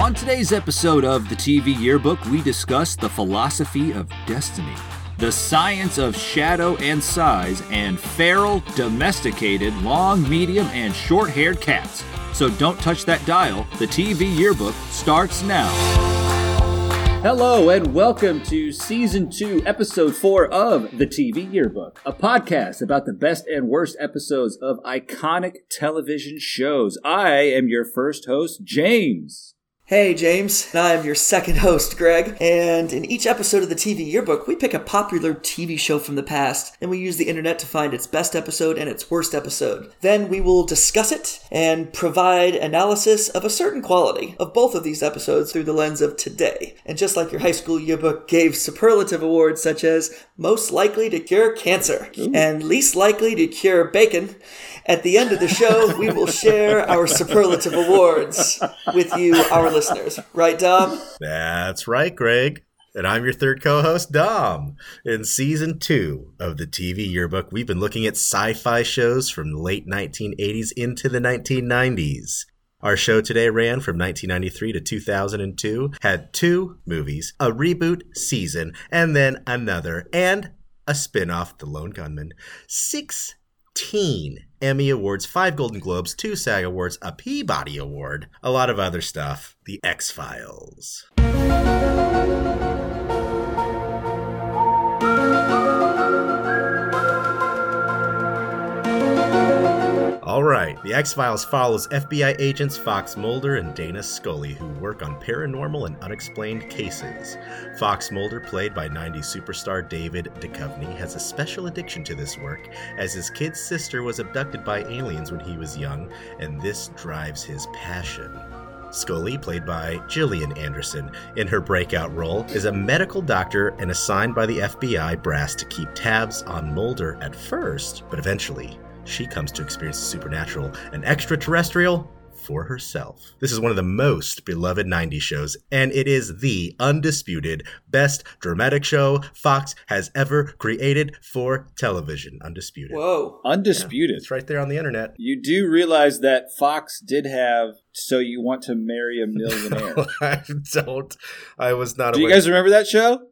On today's episode of the TV Yearbook, we discuss the philosophy of destiny, the science of shadow and size, and feral, domesticated, long, medium, and short haired cats. So don't touch that dial. The TV Yearbook starts now. Hello, and welcome to Season 2, Episode 4 of the TV Yearbook, a podcast about the best and worst episodes of iconic television shows. I am your first host, James. Hey, James. And I am your second host, Greg. And in each episode of the TV Yearbook, we pick a popular TV show from the past, and we use the internet to find its best episode and its worst episode. Then we will discuss it and provide analysis of a certain quality of both of these episodes through the lens of today. And just like your high school yearbook gave superlative awards such as most likely to cure cancer and least likely to cure bacon, at the end of the show, we will share our superlative awards with you, our listeners. Right, Dom? That's right, Greg. And I'm your third co host, Dom. In season two of the TV yearbook, we've been looking at sci fi shows from the late 1980s into the 1990s. Our show today ran from 1993 to 2002, had two movies, a reboot season, and then another, and a spin off, The Lone Gunmen. 16 Emmy Awards, five Golden Globes, two SAG Awards, a Peabody Award, a lot of other stuff. The X Files. All right, The X Files follows FBI agents Fox Mulder and Dana Scully who work on paranormal and unexplained cases. Fox Mulder, played by 90s superstar David Duchovny, has a special addiction to this work as his kid's sister was abducted by aliens when he was young, and this drives his passion. Scully, played by Gillian Anderson, in her breakout role, is a medical doctor and assigned by the FBI brass to keep tabs on Mulder at first, but eventually she comes to experience the supernatural and extraterrestrial for herself. This is one of the most beloved 90s shows, and it is the undisputed best dramatic show Fox has ever created for television. Undisputed. Whoa. Undisputed. It's right there on the internet. You do realize that Fox did have So You Want to Marry a Millionaire. I don't. I was not do you guys remember that show?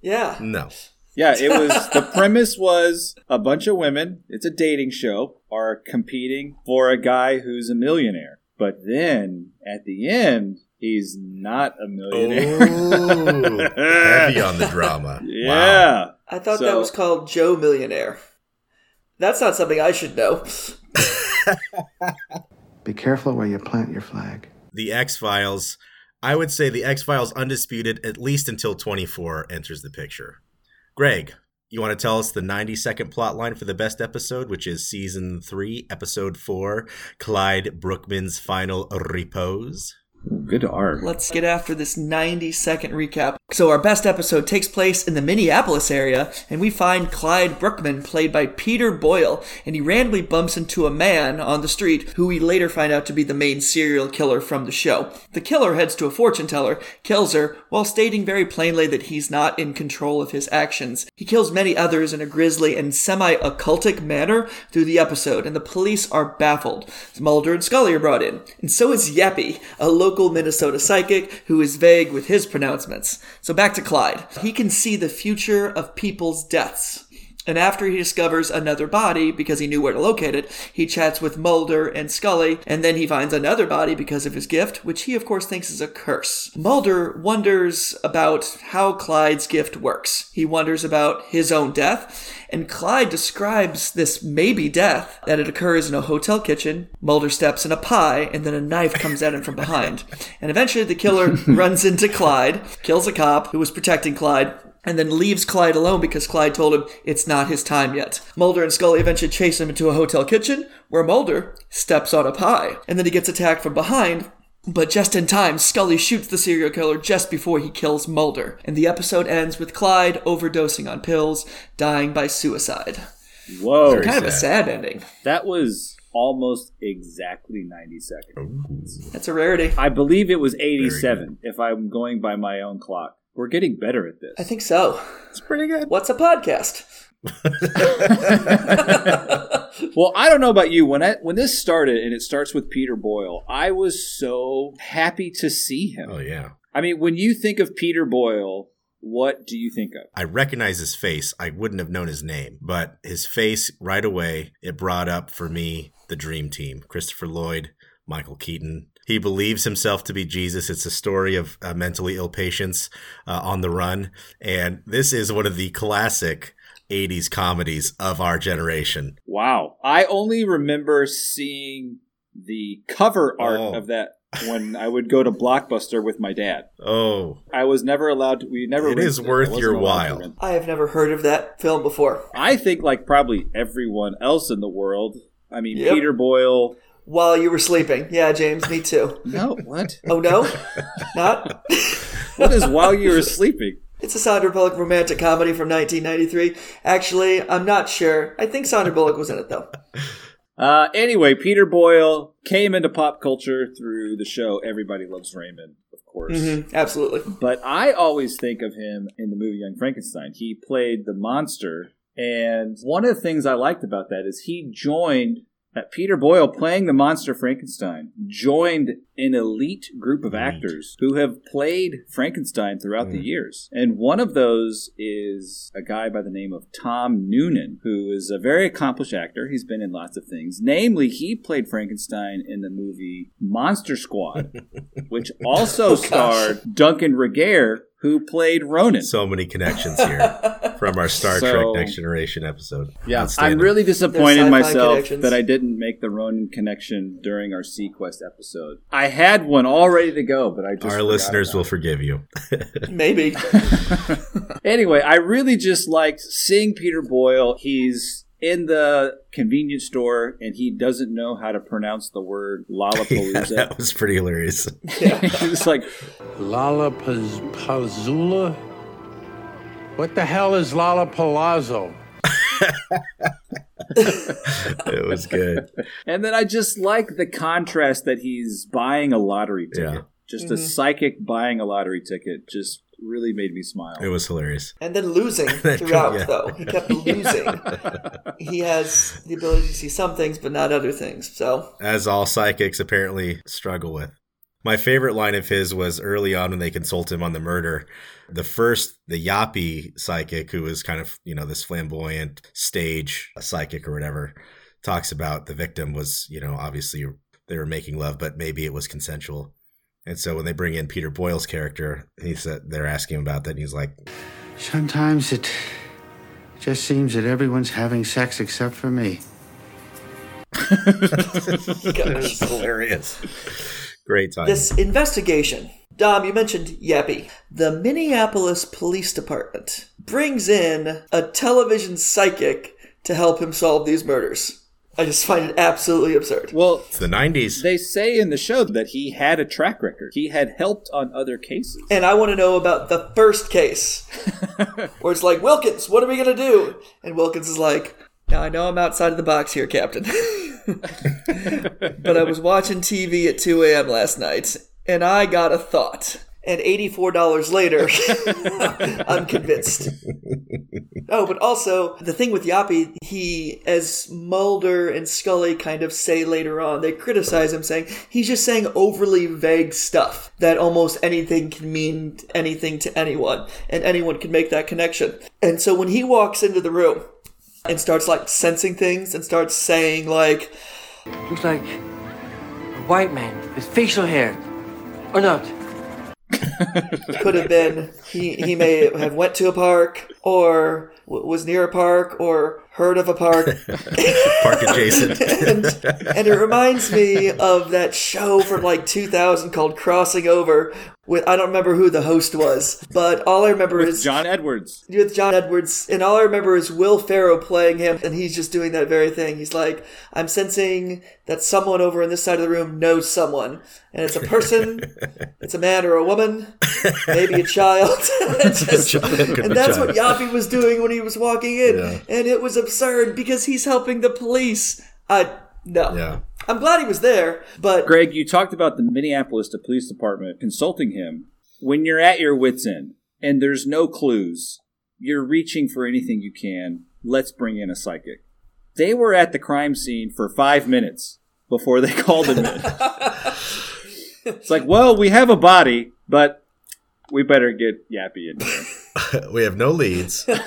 Yeah. no. Yeah, it was the premise was a bunch of women, it's a dating show, are competing for a guy who's a millionaire. But then at the end, he's not a millionaire. Oh, heavy on the drama. Wow. Yeah. I thought So- that was called Joe Millionaire. That's not something I should know. Be careful where you plant your flag. The X Files. I would say the X Files undisputed at least until 24 enters the picture. Greg, you want to tell us the 90 second plot line for the best episode, which is season 3, episode 4, Clyde Bruckman's final repose? Good art. Let's get after this 90 second recap. So, our best episode takes place in the Minneapolis area, and we find Clyde Bruckman, played by Peter Boyle, and he randomly bumps into a man on the street who we later find out to be the main serial killer from the show. The killer heads to a fortune teller, kills her, while stating very plainly that he's not in control of his actions. He kills many others in a grisly and semi occultic manner through the episode, and the police are baffled. Mulder and Scully are brought in, and so is Yappi, a local Minnesota psychic who is vague with his pronouncements. So back to Clyde. He can see the future of people's deaths. And after he discovers another body because he knew where to locate it, he chats with Mulder and Scully, and then he finds another body because of his gift, which he of course thinks is a curse. Mulder wonders about how Clyde's gift works. He wonders about his own death, and Clyde describes this maybe death that it occurs in a hotel kitchen. Mulder steps in a pie, and then a knife comes at him from behind. And eventually the killer runs into Clyde, kills a cop who was protecting Clyde, and then leaves Clyde alone because Clyde told him it's not his time yet. Mulder and Scully eventually chase him into a hotel kitchen where Mulder steps on a pie, and then he gets attacked from behind. But just in time, Scully shoots the serial killer just before he kills Mulder, and the episode ends with Clyde overdosing on pills, dying by suicide. Whoa. Very Kind of a sad. sad ending. That was almost exactly 90 seconds. That's a rarity. I believe it was 87 if I'm going by my own clock. We're getting better at this. I think so. It's pretty good. What's a podcast? well, I don't know about you. When I, when this started and it starts with Peter Boyle, I was so happy to see him. Oh yeah. I mean, when you think of Peter Boyle, what do you think of? I recognize his face. I wouldn't have known his name, but his face right away, it brought up for me the dream team Christopher Lloyd, Michael Keaton. He believes himself to be Jesus. It's a story of uh, mentally ill patients uh, on the run. And this is one of the classic 80s comedies of our generation. Wow. I only remember seeing the cover art Oh. of that when I would go to Blockbuster with my dad. Oh, I was never allowed to, we never It is worth wasn't your while. I have never heard of that film before. I think, like probably everyone else in the world, I mean, Yep. Peter Boyle. While you were sleeping. Yeah, James, me too. No, what? Oh no? Not? what is while you were sleeping? It's a Sandra Bullock romantic comedy from 1993. Actually, I'm not sure. I think Sandra Bullock was in it though. Uh, anyway, Peter Boyle came into pop culture through the show Everybody Loves Raymond, of course. hmm absolutely. But I always think of him in the movie Young Frankenstein. He played the monster. And one of the things I liked about that is he joined, Peter Boyle playing the monster Frankenstein, joined an elite group of actors who have played Frankenstein throughout the mm. years. And one of those is a guy by the name of Tom Noonan, who is a very accomplished actor. He's been in lots of things. Namely, he played Frankenstein in the movie Monster Squad, which also Oh, starred Duncan Regehr, who played Ronin. so many connections here from our Star So- Trek Next Generation episode. yeah, I'm really disappointed myself that I didn't make the Ronin connection during our seaQuest episode. I had one all ready to go, but I just Our listeners about will forgive you. Maybe. Anyway, I really just liked seeing Peter Boyle. He's in the convenience store and he doesn't know how to pronounce the word Yeah, Lollapalooza. that was pretty hilarious. He's like, Lollapalooza? What the hell is Lollapalooza? it was good. And then I just like the contrast that he's buying a lottery ticket. Yeah. Just Mm-hmm. a psychic buying a lottery ticket just really made me smile. It was hilarious. And then losing throughout, Yeah. though. He kept losing. He has the ability to see some things, but not other things. So, As all psychics apparently struggle with. My favorite line of his was early on when they consult him on the murder. The first, the Yappi psychic, who was kind of, you know, this flamboyant stage psychic or whatever, talks about the victim was, you know, obviously they were making love, but maybe it was consensual. And so when they bring in Peter Boyle's character, he said they're asking him about that, and he's like, Sometimes it just seems that everyone's having sex except for me. it hilarious. Great time. this investigation. Dom, you mentioned Yappi. The Minneapolis Police Department brings in a television psychic to help him solve these murders. I just find it absolutely absurd. well, it's the 90s. they say in the show that he had a track record. He had helped on other cases. And I want to know about the first case where it's like, Wilkins, what are we going to do? And Wilkins is like, now I know I'm outside of the box here, Captain. but I was watching TV at 2 a.m. last night and I got a thought. And $84 later, I'm convinced. Oh, but also the thing with Yappi, he, as Mulder and Scully kind of say later on, they criticize him saying he's just saying overly vague stuff that almost anything can mean anything to anyone, and anyone can make that connection. And so when he walks into the room and starts like sensing things and starts saying like, Looks like a white man with facial hair. Or not. Could have been he he may have went to a park or was near a park or heard of a park Park adjacent. and, and it reminds me of that show from like 2000 called Crossing Over with I don't remember who the host was, but all I remember is John Edwards. with John Edwards, and all I remember is Will Ferrell playing him, and he's just doing that very thing. He's like, I'm sensing that someone over on this side of the room knows someone, and it's a person, it's a man or a woman, maybe a child. It's just- Could be a and that's what Yappi was doing when he was walking in, Yeah. and it was absurd because he's helping the police. I no. Yeah. I'm glad he was there, but Greg, you talked about the Minneapolis Police Department consulting him. When you're at your wits' end and there's no clues, you're reaching for anything you can. Let's bring in a psychic. They were at the crime scene for five minutes before they called him in. it's like, well, we have a body, but we better get Yappi in here. we have no leads.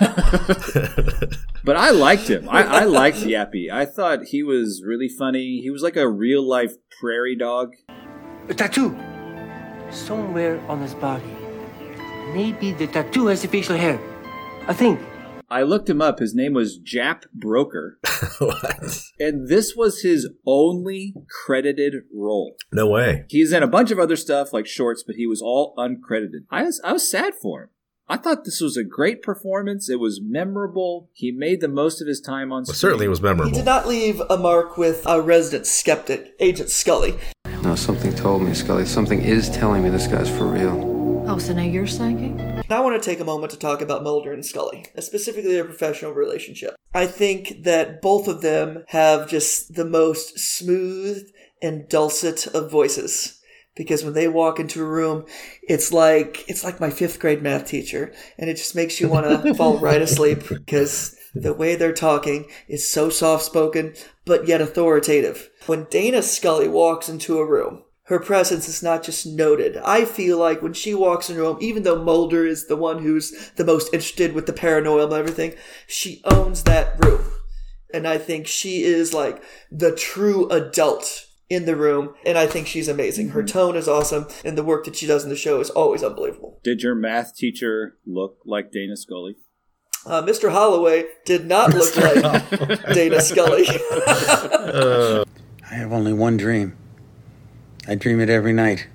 But I liked him. I, I liked Yappi. I thought he was really funny. He was like a real life prairie dog. A tattoo. Somewhere on his body. Maybe the tattoo has the facial hair. I think. I looked him up. His name was Jaap Broeker, what? and this was his only credited role. No way. He's in a bunch of other stuff like shorts, but he was all uncredited. I was I was sad for him. I thought this was a great performance. It was memorable. He made the most of his time on Well, screen. certainly was memorable. He did not leave a mark with a resident skeptic, Agent Scully. No, something told me, Scully. Something is telling me this guy's for real. Oh, so now you're psychic? Now I want to take a moment to talk about Mulder and Scully, uh, specifically their professional relationship. I think that both of them have just the most smooth and dulcet of voices. Because when they walk into a room, it's like it's like my fifth grade math teacher, and it just makes you want to fall right asleep because the way they're talking is so soft spoken but yet authoritative. When Dana Scully walks into a room, her presence is not just noted. I feel like when she walks in a room, even though Mulder is the one who's the most interested with the paranoia and everything, she owns that room. And I think she is like the true adult in the room. And I think she's amazing. Her tone is awesome. And the work that she does in the show is always unbelievable. Did your math teacher look like Dana Scully? Uh, Mr. Holloway did not look like Dana Scully. I have only one dream. I dream it every night.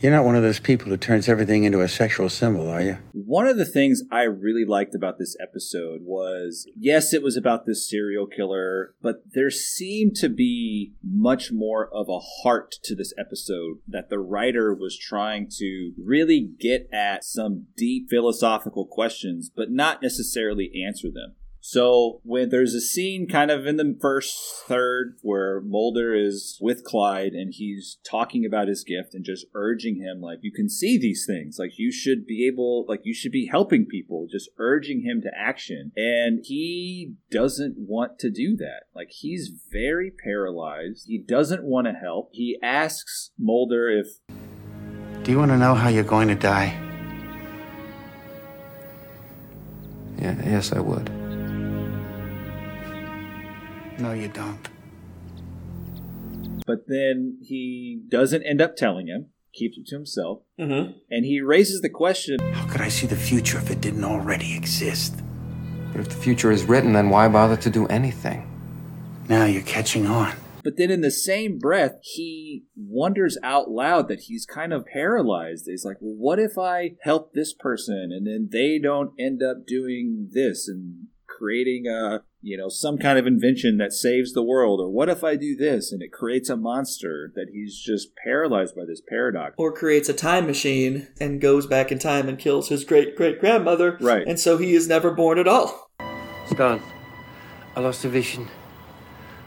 You're not one of those people who turns everything into a sexual symbol, are you? One of the things I really liked about this episode was yes, it was about this serial killer, but there seemed to be much more of a heart to this episode that the writer was trying to really get at some deep philosophical questions, but not necessarily answer them. So when there's a scene kind of in the first third where Mulder is with Clyde and he's talking about his gift and just urging him like you can see these things. Like you should be able like you should be helping people just urging him to action. And he doesn't want to do that. Like he's very paralyzed. He doesn't want to help. He asks Mulder if Do you want to know how you're going to die? Yeah, yes, I would. No, you don't. but then he doesn't end up telling him keeps it to himself Mhm. and he raises the question How could I see the future if it didn't already exist? But if the future is written, then why bother to do anything? Now you're catching on. But then in the same breath, he wonders out loud that he's kind of paralyzed. He's like, well, what if I help this person and then they don't end up doing this and creating a, you know, some kind of invention that saves the world? Or what if I do this and it creates a monster that he's just paralyzed by this paradox? or creates a time machine and goes back in time and kills his great great grandmother. Right. And so he is never born at all. It's gone. I lost the vision.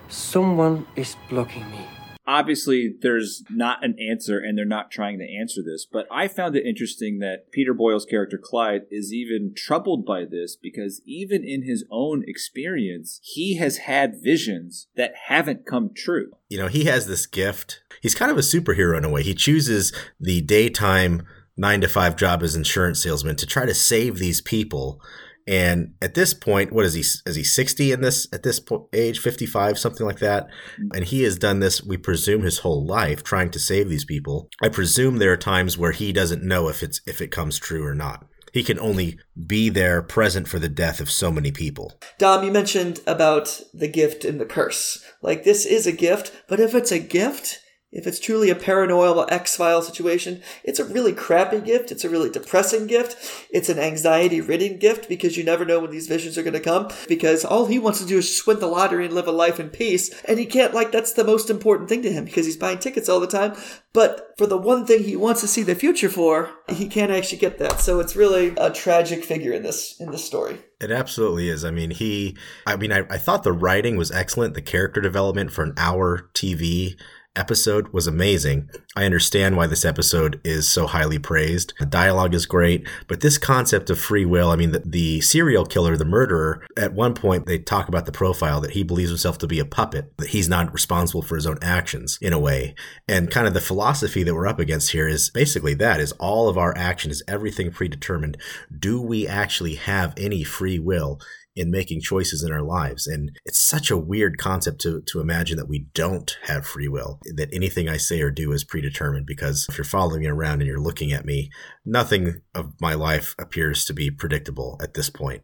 Someone is blocking me. Obviously there's not an answer and they're not trying to answer this but i found it interesting that peter boyle's character clyde is even troubled by this because even in his own experience he has had visions that haven't come true you know, he has this gift. He's kind of a superhero in a way. He chooses the daytime nine to five job as insurance salesman to try to save these people. And at this point, what is he? Is he sixty in this at this po- age, fifty five, something like that? Mm-hmm. And he has done this, we presume, his whole life, trying to save these people. I presume there are times where he doesn't know if it's if it comes true or not. He can only be there, present for the death of so many people. Dom, you mentioned about the gift and the curse. Like this is a gift, but if it's a gift, if it's truly a paranormal X file situation, it's a really crappy gift. It's a really depressing gift. It's an anxiety ridden gift because you never know when these visions are going to come. Because all he wants to do is win the lottery and live a life in peace. And he can't, like, that's the most important thing to him because he's buying tickets all the time. But for the one thing he wants to see the future for, he can't actually get that. So it's really a tragic figure in this, in this story. It absolutely is. I mean, he, I mean, I, I thought the writing was excellent. The character development for an hour TV episode was amazing. I understand why this episode is so highly praised. The dialogue is great, but this concept of free will, I mean, the, the serial killer, the murderer, at one point they talk about the profile that he believes himself to be a puppet, that he's not responsible for his own actions in a way. And kind of the philosophy that we're up against here is basically that is all of our action is everything predetermined. Do we actually have any free will? In making choices in our lives. And it's such a weird concept to, to imagine that we don't have free will, that anything I say or do is predetermined. Because if you're following me around and you're looking at me, nothing of my life appears to be predictable at this point.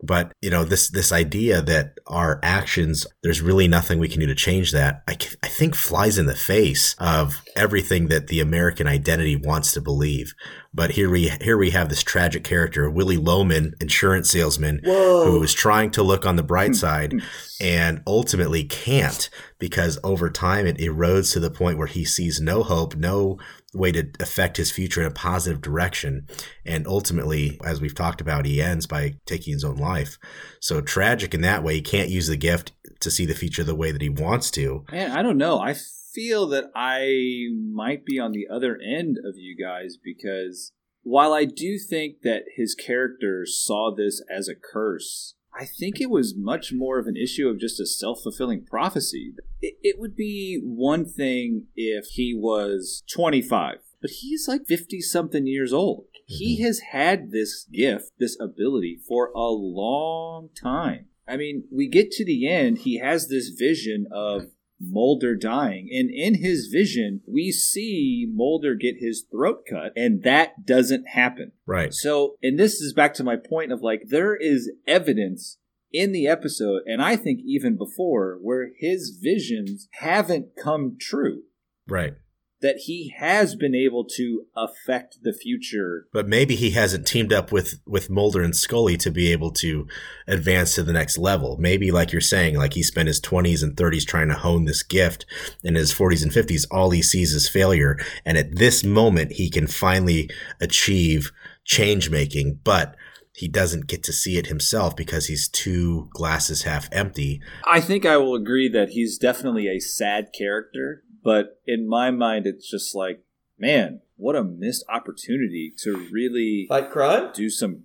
But, you know, this, this idea that our actions, there's really nothing we can do to change that, I, I think flies in the face of everything that the American identity wants to believe. But here we, here we have this tragic character, Willy Loman, insurance salesman, Whoa. who is trying to look on the bright side and ultimately can't because over time it erodes to the point where he sees no hope, no way to affect his future in a positive direction. And ultimately, as we've talked about, he ends by taking his own life. So tragic in that way. He can't use the gift to see the future the way that he wants to. Man, I don't know. I feel that I might be on the other end of you guys because while I do think that his character saw this as a curse, I think it was much more of an issue of just a self fulfilling prophecy. It, it, would be one thing if he was 25, but he's like 50 something years old. Mm-hmm. He has had this gift, this ability for a long time. I mean, we get to the end, he has this vision of Mulder dying. And in his vision, we see Mulder get his throat cut, and that doesn't happen. Right. So, and this is back to my point of like, there is evidence in the episode, and I think even before, where his visions haven't come true. Right that he has been able to affect the future. But maybe he hasn't teamed up with with Mulder and Scully to be able to advance to the next level. Maybe like you're saying, like he spent his 20s and 30s trying to hone this gift. In his 40s and 50s, all he sees is failure. And at this moment, he can finally achieve change making, but he doesn't get to see it himself because he's two glasses half empty. I think I will agree that he's definitely a sad character but in my mind, it's just like, man, what a missed opportunity to really fight crime, do some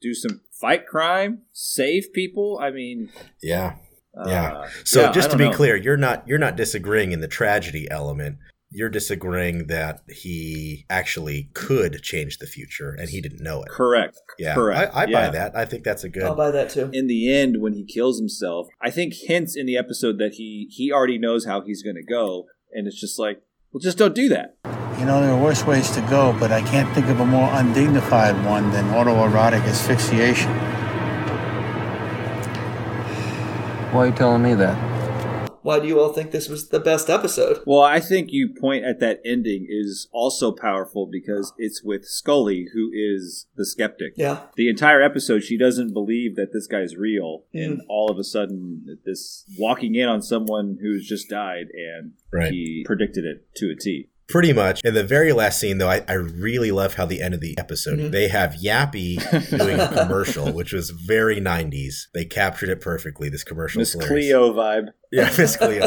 do some fight crime, save people. I mean, yeah, yeah. Uh, so yeah, just to be know. clear, you're not you're not disagreeing in the tragedy element you're disagreeing that he actually could change the future and he didn't know it. Correct. Yeah. Correct. I, I yeah. buy that. I think that's a good. I'll buy that too. In the end, when he kills himself, I think hints in the episode that he he already knows how he's going to go, and it's just like, well, just don't do that. You know, there are worse ways to go, but I can't think of a more undignified one than autoerotic asphyxiation. Why are you telling me that? Why do you all think this was the best episode? Well, I think you point at that ending is also powerful because it's with Scully, who is the skeptic. Yeah. The entire episode, she doesn't believe that this guy's real. Mm. And all of a sudden, this walking in on someone who's just died and right. he predicted it to a T. Pretty much. In the very last scene, though, I, I really love how the end of the episode, mm-hmm. they have Yappi doing a commercial, which was very 90s. They captured it perfectly, this commercial. Miss Cleo vibe. Yeah, Miss Cleo.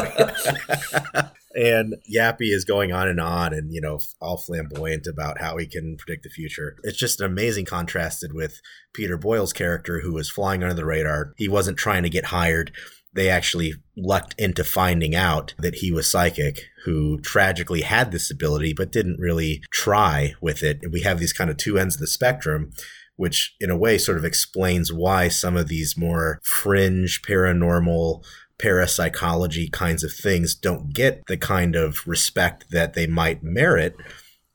and Yappi is going on and on and, you know, all flamboyant about how he can predict the future. It's just an amazing contrasted with Peter Boyle's character, who was flying under the radar. He wasn't trying to get hired they actually lucked into finding out that he was psychic, who tragically had this ability, but didn't really try with it. And we have these kind of two ends of the spectrum, which in a way sort of explains why some of these more fringe paranormal parapsychology kinds of things don't get the kind of respect that they might merit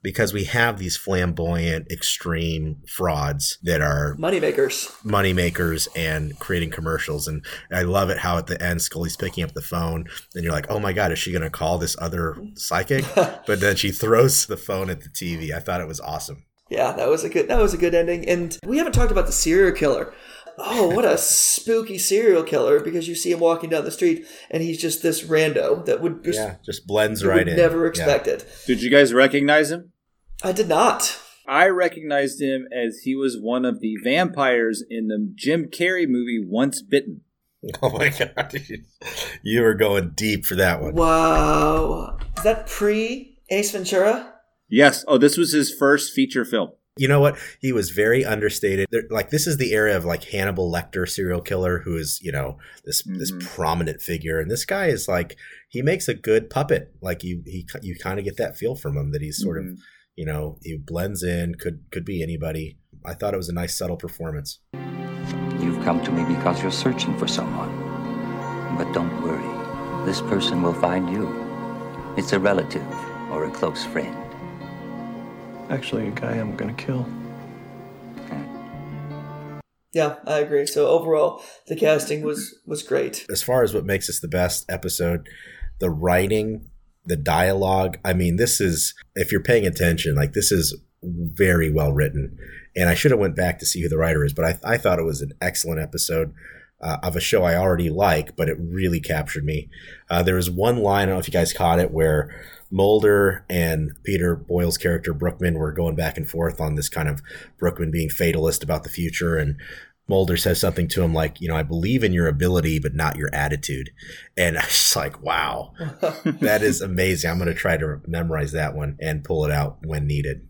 because we have these flamboyant, extreme frauds that are moneymakers, moneymakers, and creating commercials. And I love it how at the end Scully's picking up the phone, and you're like, "Oh my god, is she going to call this other psychic?" but then she throws the phone at the TV. I thought it was awesome. Yeah, that was a good that was a good ending. And we haven't talked about the serial killer oh, what a spooky serial killer because you see him walking down the street and he's just this rando that would just, yeah, just blends right in. Never expected. Yeah. Did you guys recognize him? I did not. I recognized him as he was one of the vampires in the Jim Carrey movie Once Bitten. Oh my god, you were going deep for that one. Wow. Is that pre Ace Ventura? Yes. Oh, this was his first feature film. You know what? He was very understated. There, like this is the era of like Hannibal Lecter serial killer, who is you know this this Mhm. prominent figure, and this guy is like he makes a good puppet. Like you he you kind of get that feel from him that he's sort of Mhm. You know he blends in. Could could be anybody. I thought it was a nice subtle performance. You've come to me because you're searching for someone. But don't worry, this person will find you. It's a relative or a close friend. Actually, a guy I'm gonna kill. Yeah, I agree. So overall, the casting was was great. as far as what makes this the best episode, the writing, the dialogue. I mean, this is if you're paying attention, like this is very well written. And I should have went back to see who the writer is, but I, I thought it was an excellent episode uh, of a show I already like, but it really captured me. Uh, there was one line, I don't know if you guys caught it, where Mulder and Peter Boyle's character Bruckman were going back and forth on this kind of Bruckman being fatalist about the future and Mulder says something to him like, you know, I believe in your ability, but not your attitude. And I was just like, wow, that is amazing. I'm going to try to memorize that one and pull it out when needed.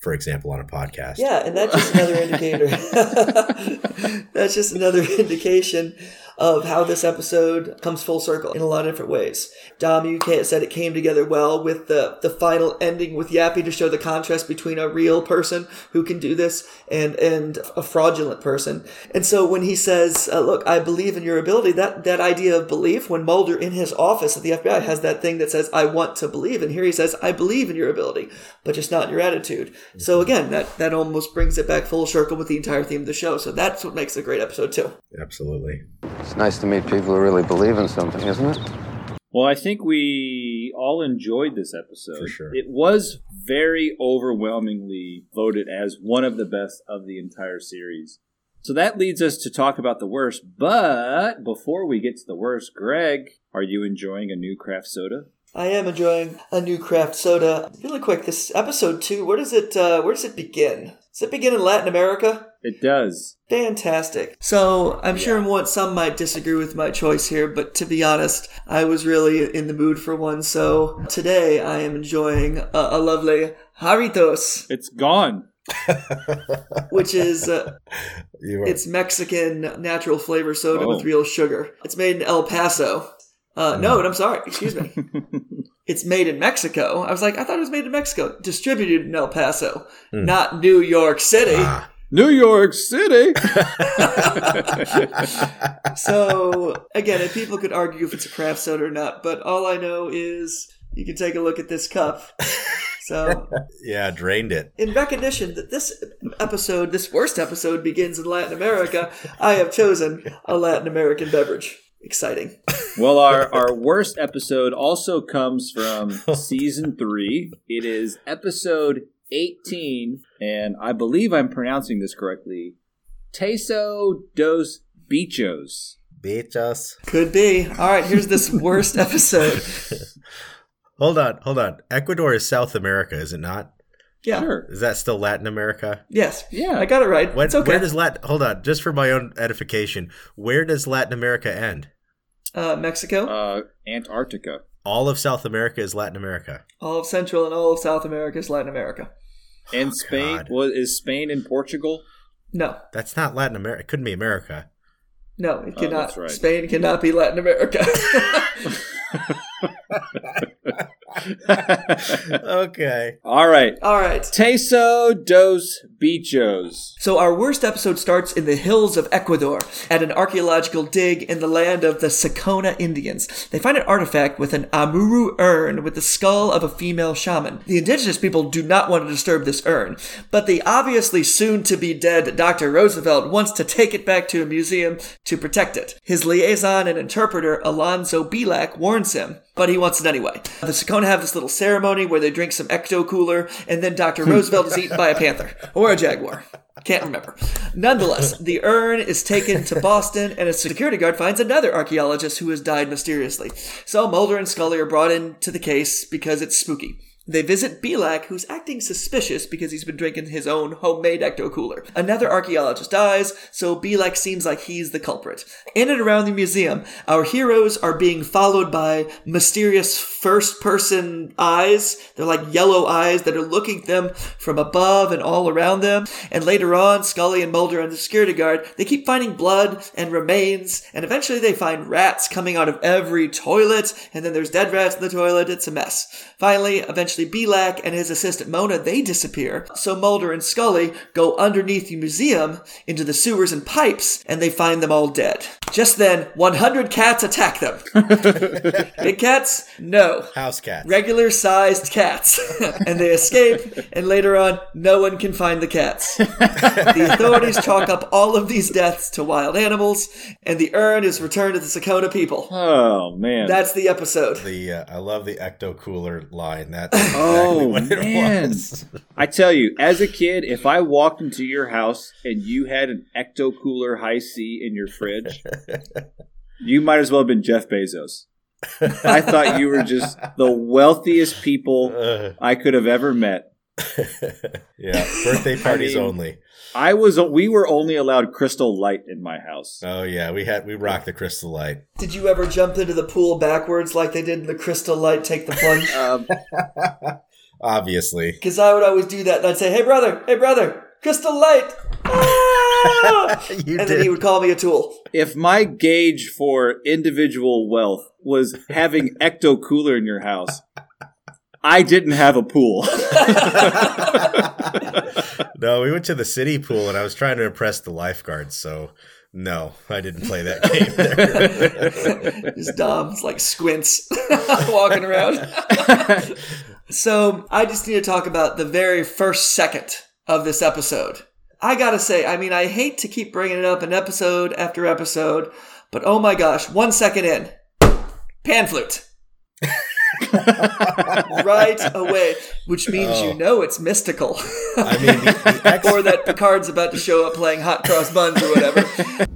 For example, on a podcast. Yeah, and that's just another indicator. that's just another indication of how this episode comes full circle in a lot of different ways. Dom, you ca- said it came together well with the, the final ending with Yappi to show the contrast between a real person who can do this and, and a fraudulent person. And so when he says, uh, look, I believe in your ability, that, that idea of belief, when Mulder in his office at the FBI has that thing that says, I want to believe. And here he says, I believe in your ability, but just not in your attitude. So again, that, that almost brings it back full circle with the entire theme of the show. So that's what makes a great episode too. Absolutely. It's nice to meet people who really believe in something, isn't it? Well, I think we all enjoyed this episode. For sure. It was very overwhelmingly voted as one of the best of the entire series. So that leads us to talk about the worst. But before we get to the worst, Greg, are you enjoying a new craft soda? I am enjoying a new craft soda. Really quick, this episode two, where does it uh, where does it begin? Does it begin in Latin America? It does. Fantastic. So I'm sure what some might disagree with my choice here, but to be honest, I was really in the mood for one. So today I am enjoying a, a lovely Jarritos, It's gone. which is uh, it's Mexican natural flavor soda Oh. with real sugar. It's made in El Paso. Uh, no, and I'm sorry. Excuse me. it's made in Mexico. I was like, I thought it was made in Mexico. Distributed in El Paso, not New York City. Ah, New York City. So again, if people could argue if it's a craft soda or not, but all I know is you can take a look at this cup. So, yeah, drained it. in recognition that this episode, this worst episode, begins in Latin America, I have chosen a Latin American beverage. Exciting. well, our, our worst episode also comes from season three. It is episode 18, and I believe I'm pronouncing this correctly. Teso dos Bichos. Bitches. Could be. All right, here's this worst episode. Hold on, hold on. Ecuador is South America, is it not? Yeah. Sure. Is that still Latin America? Yes. Yeah. I got it right. When, it's okay. Where does Latin? Hold on, just for my own edification. Where does Latin America end? uh, Mexico, Uh, Antarctica. All of South America is Latin America. all of Central and all of South America is Latin America. And Spain. God. Well, is Spain and Portugal? No, That's not Latin America. It couldn't be America. no, it Oh, cannot. that's right. Spain cannot be Latin America. okay. All right. all right. Teso dos Bichos. So our worst episode starts in the hills of Ecuador at an archaeological dig in the land of the Secona Indians. They find an artifact with an Amaru urn with the skull of a female shaman. The indigenous people do not want to disturb this urn, but the obviously soon to be dead Dr. Roosevelt wants to take it back to a museum to protect it. His liaison and interpreter Alonso Bilac warns him, but he wants it anyway. The Secona have this little ceremony where they drink some ecto cooler, and then Dr. Roosevelt is eaten by a panther or a jaguar. Can't remember. Nonetheless, the urn is taken to Boston, and a security guard finds another archaeologist who has died mysteriously. So Mulder and Scully are brought into the case because it's spooky. They visit Bilac, who's acting suspicious because he's been drinking his own homemade ecto cooler. Another archaeologist dies, so Bilac seems like he's the culprit. In and around the museum, our heroes are being followed by mysterious first person eyes. They're like yellow eyes that are looking at them from above and all around them. And later on, Scully and Mulder and the security guard, they keep finding blood and remains, and eventually they find rats coming out of every toilet, and then there's dead rats in the toilet. It's a mess. Finally, eventually Bilac and his assistant Mona, they disappear. So Mulder and Scully go underneath the museum into the sewers and pipes, and they find them all dead. Just then, 100 cats attack them. Big cats? No. House cats. Regular sized cats. and they escape, and later on, no one can find the cats. the authorities chalk up all of these deaths to wild animals, and the urn is returned to the Sakota people. Oh man, That's the episode. The uh, I love the ecto cooler line. That's exactly Oh what it man! was. I tell you, as a kid, if I walked into your house and you had an ecto cooler high C in your fridge, you might as well have been Jeff Bezos. I thought you were just the wealthiest people I could have ever met. yeah, birthday parties I mean- only. I was we were only allowed Crystal Light in my house. Oh yeah, we had we rocked the crystal light. Did you ever jump into the pool backwards like they did in the Crystal Light Take the Plunge? Um, Obviously, Because I would always do that, and I'd say, "Hey, brother! Hey, brother! Crystal Light!" Ah! you and then he would call me a tool. if my gauge for individual wealth was having ecto cooler in your house, I didn't have a pool. no, we went to the city pool, and I was trying to impress the lifeguards. So no, I didn't play that game. There. His Dom's like squints walking around. so I just need to talk about the very first second of this episode. I gotta say, I mean, I hate to keep bringing it up in episode after episode, but oh my gosh, one second in, pan flute. right away, which means you Oh. know it's mystical. I mean, the, the X or that Picard's about to show up playing hot cross buns or whatever.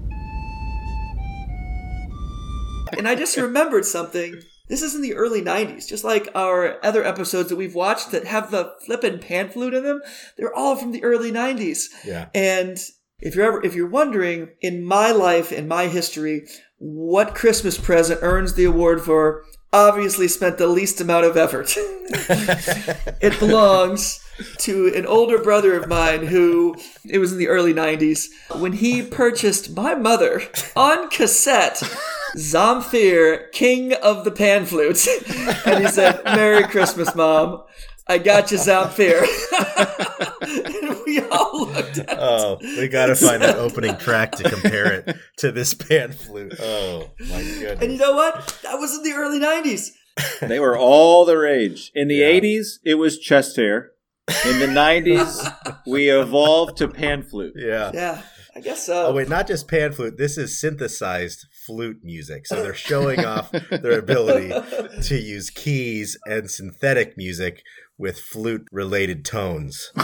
and I just remembered something. This is in the early 90s, just like our other episodes that we've watched that have the flippin' pan flute in them. They're all from the early 90s. Yeah. And if you're ever if you're wondering in my life in my history what Christmas present earns the award for obviously spent the least amount of effort. it belongs to an older brother of mine who it was in the early 90s when he purchased my mother on cassette Zamfir, King of the Pan Flutes. and he said, Merry Christmas, Mom. I got you, Zamfir. and we all looked at it. Oh, we got to find an opening track to compare it to this pan flute. Oh my goodness! And you know what? That was in the early 90s. they were all the rage. In the Yeah. 80s, it was chest hair. In the 90s, we evolved to pan flute. yeah. Yeah, I guess so. Oh wait, not just pan flute. This is synthesized flute music. So they're showing off their ability to use keys and synthetic music with flute related tones.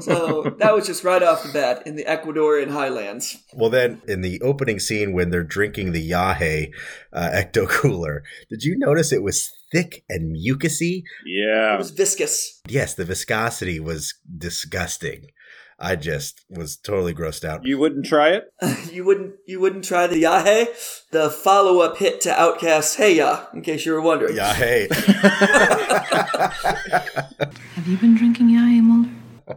So that was just right off the bat in the Ecuadorian highlands. Well, then in the opening scene when they're drinking the Yahe uh, ecto cooler, did you notice it was thick and mucusy? Yeah. It was viscous. Yes, the viscosity was disgusting. I just was totally grossed out. You wouldn't try it? You wouldn't you wouldn't try the Yahe, the follow up hit to OutKast's Hey Ya, in case you were wondering. Yahe. Have you been drinking Yae, Mulder?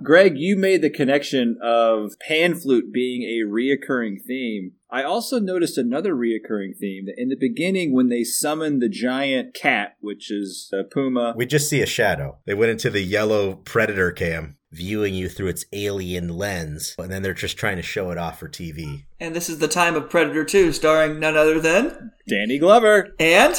Greg, you made the connection of pan flute being a reoccurring theme. I also noticed another reoccurring theme that in the beginning, when they summon the giant cat, which is a puma, we just see a shadow. They went into the yellow predator cam, viewing you through its alien lens, and then they're just trying to show it off for TV. And this is the time of Predator 2, starring none other than Danny Glover. and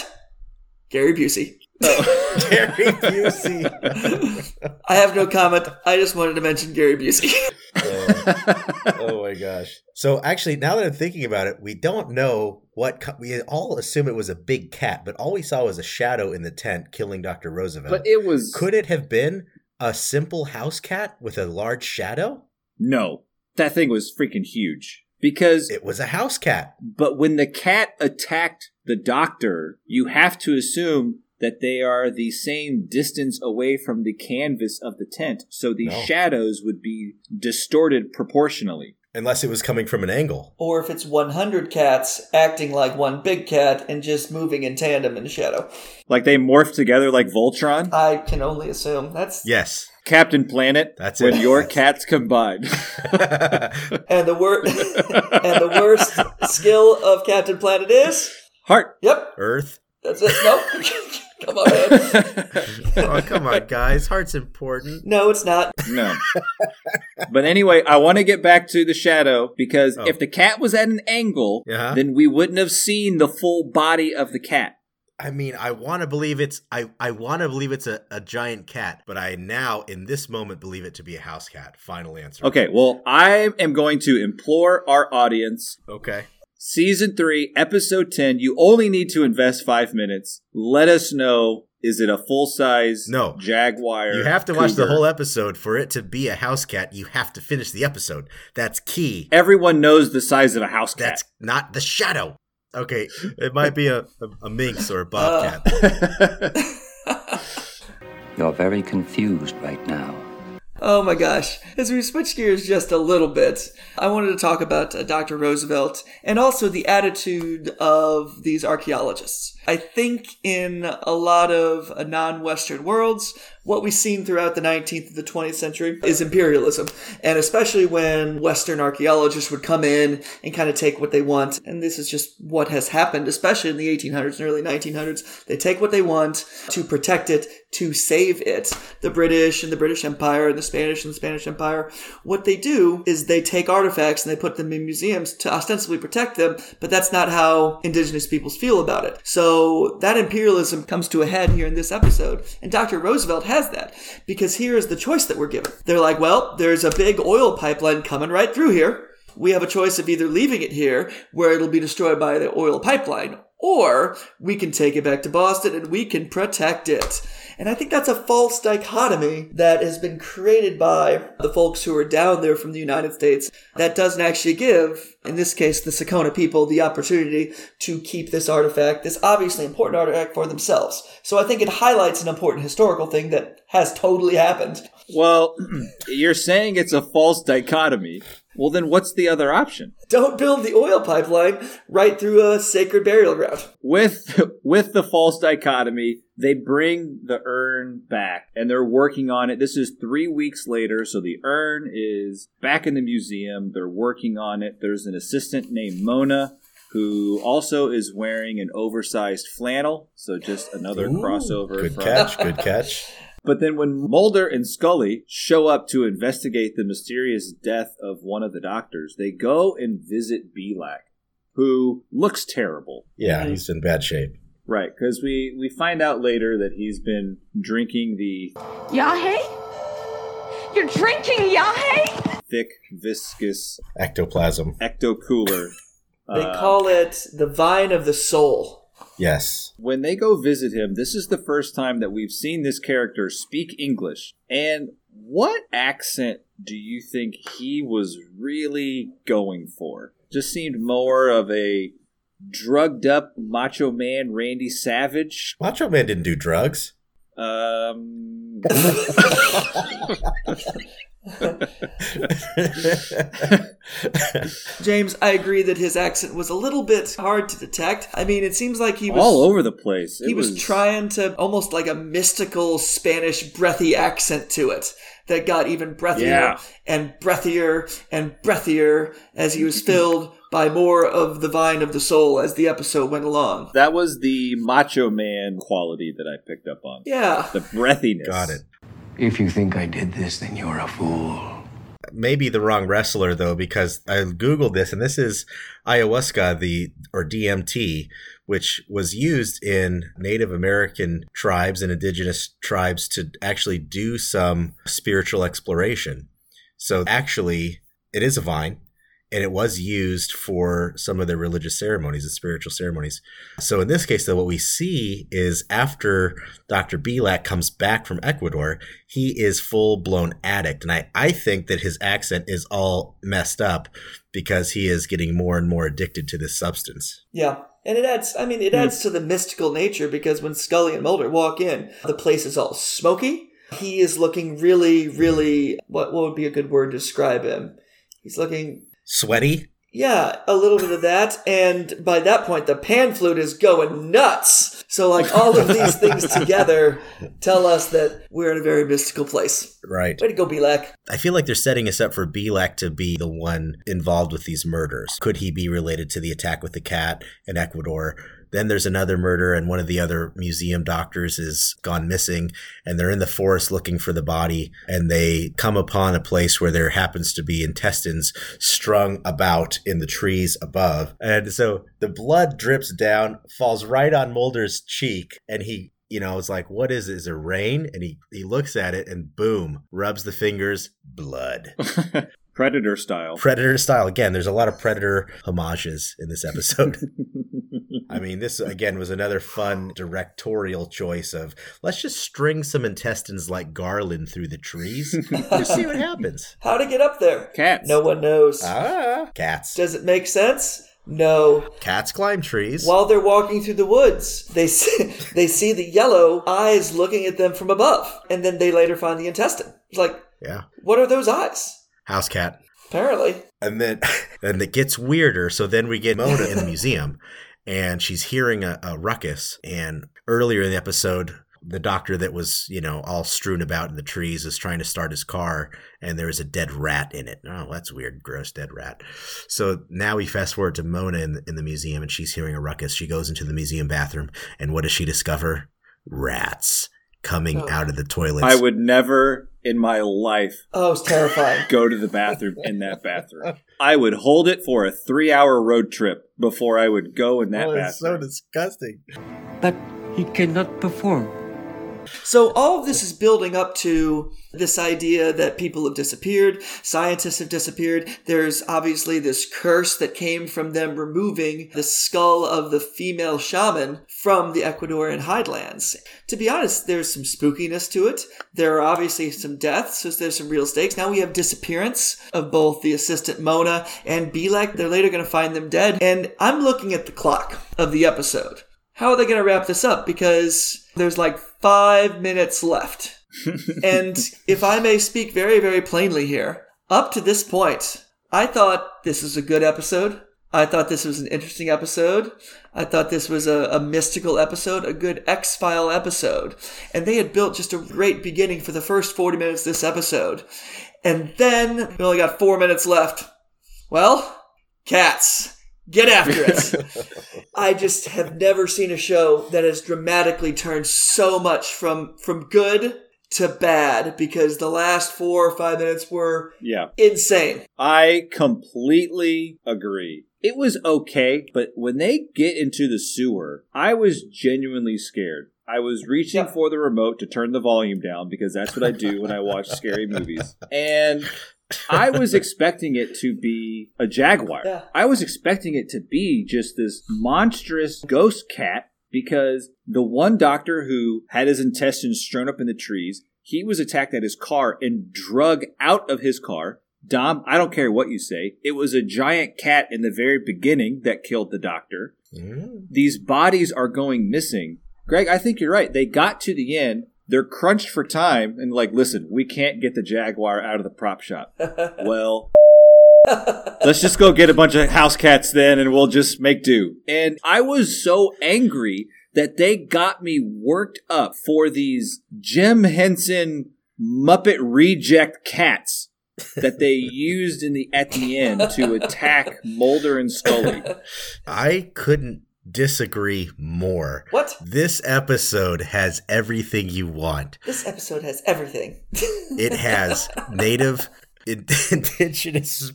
Gary Busey. Oh. Gary Busey. I have no comment. I just wanted to mention Gary Busey. oh, oh my gosh. So actually, now that I'm thinking about it, we don't know what co- we all assume it was a big cat, but all we saw was a shadow in the tent killing Dr. Roosevelt. But it was. Could it have been a simple house cat with a large shadow? No. That thing was freaking huge. Because. It was a house cat. But when the cat attacked the doctor, you have to assume that they are the same distance away from the canvas of the tent, so the No. shadows would be distorted proportionally. Unless it was coming from an angle. Or if it's 100 cats acting like one big cat and just moving in tandem in the shadow. Like they morph together like Voltron? I can only assume. That's Yes. Captain Planet, That's when it. your cats combine. and the wor- and the worst skill of Captain Planet is Heart. Yep, Earth. that's it. Nope. Come on, man. Oh, come on, guys. Heart's important. No, it's not. No. but anyway, I want to get back to the shadow because Oh. if the cat was at an angle, Uh-huh. then we wouldn't have seen the full body of the cat. I mean, I want to believe it's I, I want to believe it's a, a giant cat, but I now in this moment believe it to be a house cat. Final answer. Okay, well, I am going to implore our audience Okay. Season 3, Episode 10. You only need to invest five minutes. Let us know is it a full size No. Jaguar? You have to watch the whole episode for it to be a house cat. You have to finish the episode. That's key. Everyone knows the size of a house cat. That's not the shadow. Okay, it might be a, a, a minx or a bobcat. You're very confused right now. Oh my gosh. As we switch gears just a little bit, I wanted to talk about uh, Dr. Roosevelt and also the attitude of these archaeologists. I think in a lot of uh, non Western worlds, what we've seen throughout the 19th and the 20th century is imperialism. And especially when Western archaeologists would come in and kind of take what they want. And this is just what has happened, especially in the 1800s and early 1900s. They take what they want to protect it, to save it. The British and the British Empire and the Spanish and the Spanish Empire, what they do is they take artifacts and they put them in museums to ostensibly protect them, but that's not how indigenous peoples feel about it. So that imperialism comes to a head here in this episode. And Dr. Roosevelt has that because here is the choice that we're given. They're like, well, there's a big oil pipeline coming right through here. We have a choice of either leaving it here where it'll be destroyed by the oil pipeline or we can take it back to Boston and we can protect it. And I think that's a false dichotomy that has been created by the folks who are down there from the United States that doesn't actually give, in this case, the Secona people the opportunity to keep this artifact, this obviously important artifact for themselves. So I think it highlights an important historical thing that has totally happened. well, you're saying it's a false dichotomy. Well, then what's the other option? Don't build the oil pipeline right through a sacred burial ground. With with the false dichotomy, they bring the urn back and they're working on it. This is 3 weeks later, so the urn is back in the museum. They're working on it. There's an assistant named Mona who also is wearing an oversized flannel, so just another Ooh, crossover Good from catch. Good catch. But then when Mulder and Scully show up to investigate the mysterious death of one of the doctors, they go and visit Bilac, who looks terrible. Yeah, he's in bad shape. Right, because we, we find out later that he's been drinking the Yahe? You're drinking Yahe? thick, viscous Ectoplasm. ecto cooler. They uh, call it the vine of the soul. Yes. when they go visit him, this is the first time that we've seen this character speak English. And what accent do you think he was really going for? Just seemed more of a drugged up macho man Randy Savage. Macho Man didn't do drugs. Um James, I agree that his accent was a little bit hard to detect. I mean, it seems like he was all over the place. It he was, trying to almost like a mystical Spanish breathy accent to it that got even breathier Yeah. and breathier and breathier as he was filled by more of the vine of the soul as the episode went along. That was the macho man quality that I picked up on. Yeah. The breathiness. Got it. If you think I did this, then you're a fool. Maybe the wrong wrestler though, because I googled this, and this is ayahuasca, the or DMT, which was used in Native American tribes and indigenous tribes to actually do some spiritual exploration. So actually, it is a vine, and it was used for some of the religious ceremonies and spiritual ceremonies. So in this case, though, what we see is after Dr. Bilac comes back from Ecuador, he is full blown addict. And I, I think that his accent is all messed up because he is getting more and more addicted to this substance. Yeah. And it adds, I mean, it adds to the mystical nature because when Scully and Mulder walk in, the place is all smoky. He is looking really, really, what, what would be a good word to describe him? He's looking Sweaty? Yeah, a little bit of that. And by that point, the pan flute is going nuts. So, like, all of these things together tell us that we're in a very mystical place. Right. Way to go, Bilac. I feel like they're setting us up for Bilac to be the one involved with these murders. Could he be related to the attack with the cat in Ecuador? Then there's another murder, and one of the other museum doctors is gone missing, and they're in the forest looking for the body, and they come upon a place where there happens to be intestines strung about in the trees above. And so the blood drips down, falls right on Mulder's cheek, and he you know, it's like, what is it? Is it rain? And he, he looks at it and boom, rubs the fingers, blood. Predator style. Predator style. Again, there's a lot of Predator homages in this episode. I mean, this again was another fun directorial choice of let's just string some intestines like garland through the trees. just see what happens. How to get up there? Cats. No one knows. Ah, cats. Does it make sense? No. Cats climb trees. While they're walking through the woods, they see, they see the yellow eyes looking at them from above, and then they later find the intestine. It's like, yeah. What are those eyes? House cat. Apparently. And then, and it gets weirder. So then we get Mona in the museum, and she's hearing a, a ruckus. And earlier in the episode, the doctor that was, you know, all strewn about in the trees is trying to start his car and there's a dead rat in it. Oh, that's weird. Gross dead rat. So now we fast forward to Mona in the, in the museum and she's hearing a ruckus. She goes into the museum bathroom and what does she discover? Rats coming Oh. out of the toilets. I would never in my life Oh, it's terrifying. go to the bathroom in that bathroom. I would hold it for a three hour road trip before I would go in that oh, it's so disgusting. But he cannot perform. So all of this is building up to this idea that people have disappeared, scientists have disappeared. There's obviously this curse that came from them removing the skull of the female shaman from the Ecuadorian highlands. To be honest, there's some spookiness to it. There are obviously some deaths, so there's some real stakes. Now we have disappearance of both the assistant Mona and Bilac. They're later going to find them dead. And I'm looking at the clock of the episode. How are they going to wrap this up? Because there's like five minutes left. and if I may speak very, very plainly here, up to this point, I thought this was a good episode. I thought this was an interesting episode. I thought this was a, a mystical episode, a good X File episode. And they had built just a great beginning for the first 40 minutes of this episode. And then we only got four minutes left. Well, cats, get after it. I just have never seen a show that has dramatically turned so much from from good to bad because the last four or five minutes were Yeah. insane. I completely agree. It was okay, but when they get into the sewer, I was genuinely scared. I was reaching for the remote to turn the volume down because that's what I do when I watch scary movies. And I was expecting it to be a jaguar. Yeah. I was expecting it to be just this monstrous ghost cat because the one doctor who had his intestines strewn up in the trees, he was attacked at his car and drug out of his car. Dom, I don't care what you say. It was a giant cat in the very beginning that killed the doctor. Mm. These bodies are going missing. Greg, I think you're right. They got to the end. They're crunched for time and like, listen, we can't get the Jaguar out of the prop shop. well, let's just go get a bunch of house cats then and we'll just make do. And I was so angry that they got me worked up for these Jim Henson Muppet reject cats that they used in the at the end to attack Mulder and Scully. I couldn't disagree more. What? This episode has everything you want. This episode has everything. It has native, in- indigenous